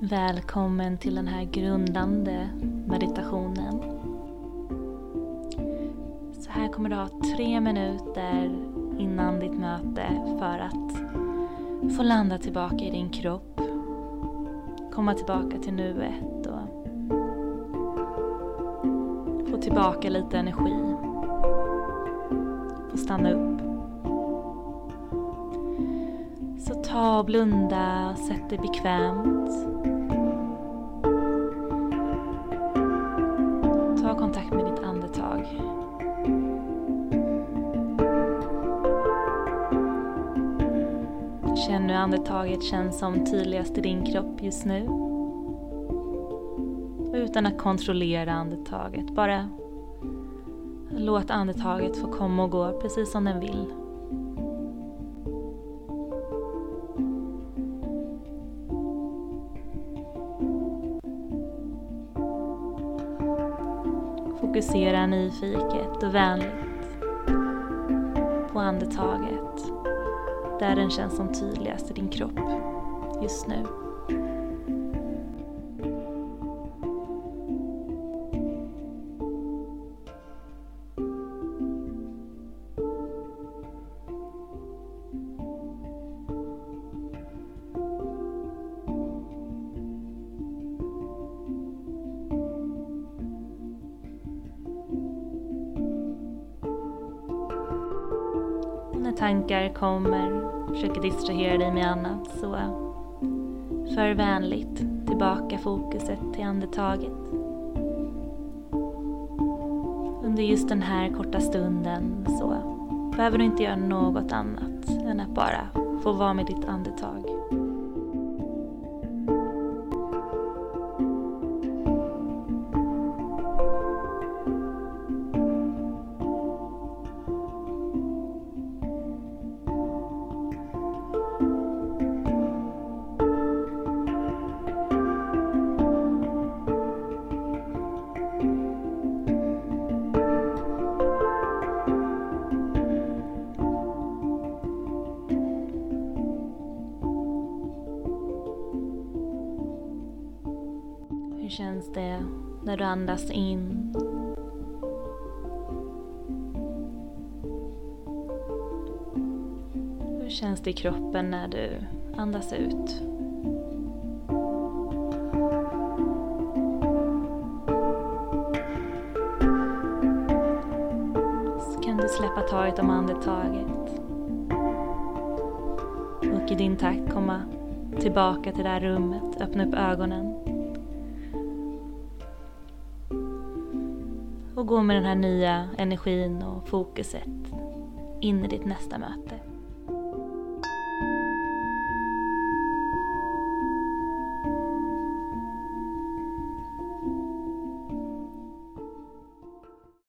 Välkommen till den här grundande meditationen. Så här kommer du ha tre minuter innan ditt möte för att få landa tillbaka i din kropp. Komma tillbaka till nuet och få tillbaka lite energi. Få stanna upp. Så ta och blunda och sätt dig bekvämt. Känn hur andetaget känns som tydligast i din kropp just nu. Utan att kontrollera andetaget, bara låt andetaget få komma och gå precis som den vill. Fokusera nyfiket och vänligt på andetaget där den känns som tydligast i din kropp just nu. Tankar kommer, försöker distrahera dig med annat så för vänligt tillbaka fokuset till andetaget. Under just den här korta stunden så behöver du inte göra något annat än att bara få vara med ditt andetag. Hur känns det när du andas in? Hur känns det i kroppen när du andas ut? Så kan du släppa taget om andetaget och i din takt komma tillbaka till det här rummet, öppna upp ögonen och gå med den här nya energin och fokuset in i ditt nästa möte.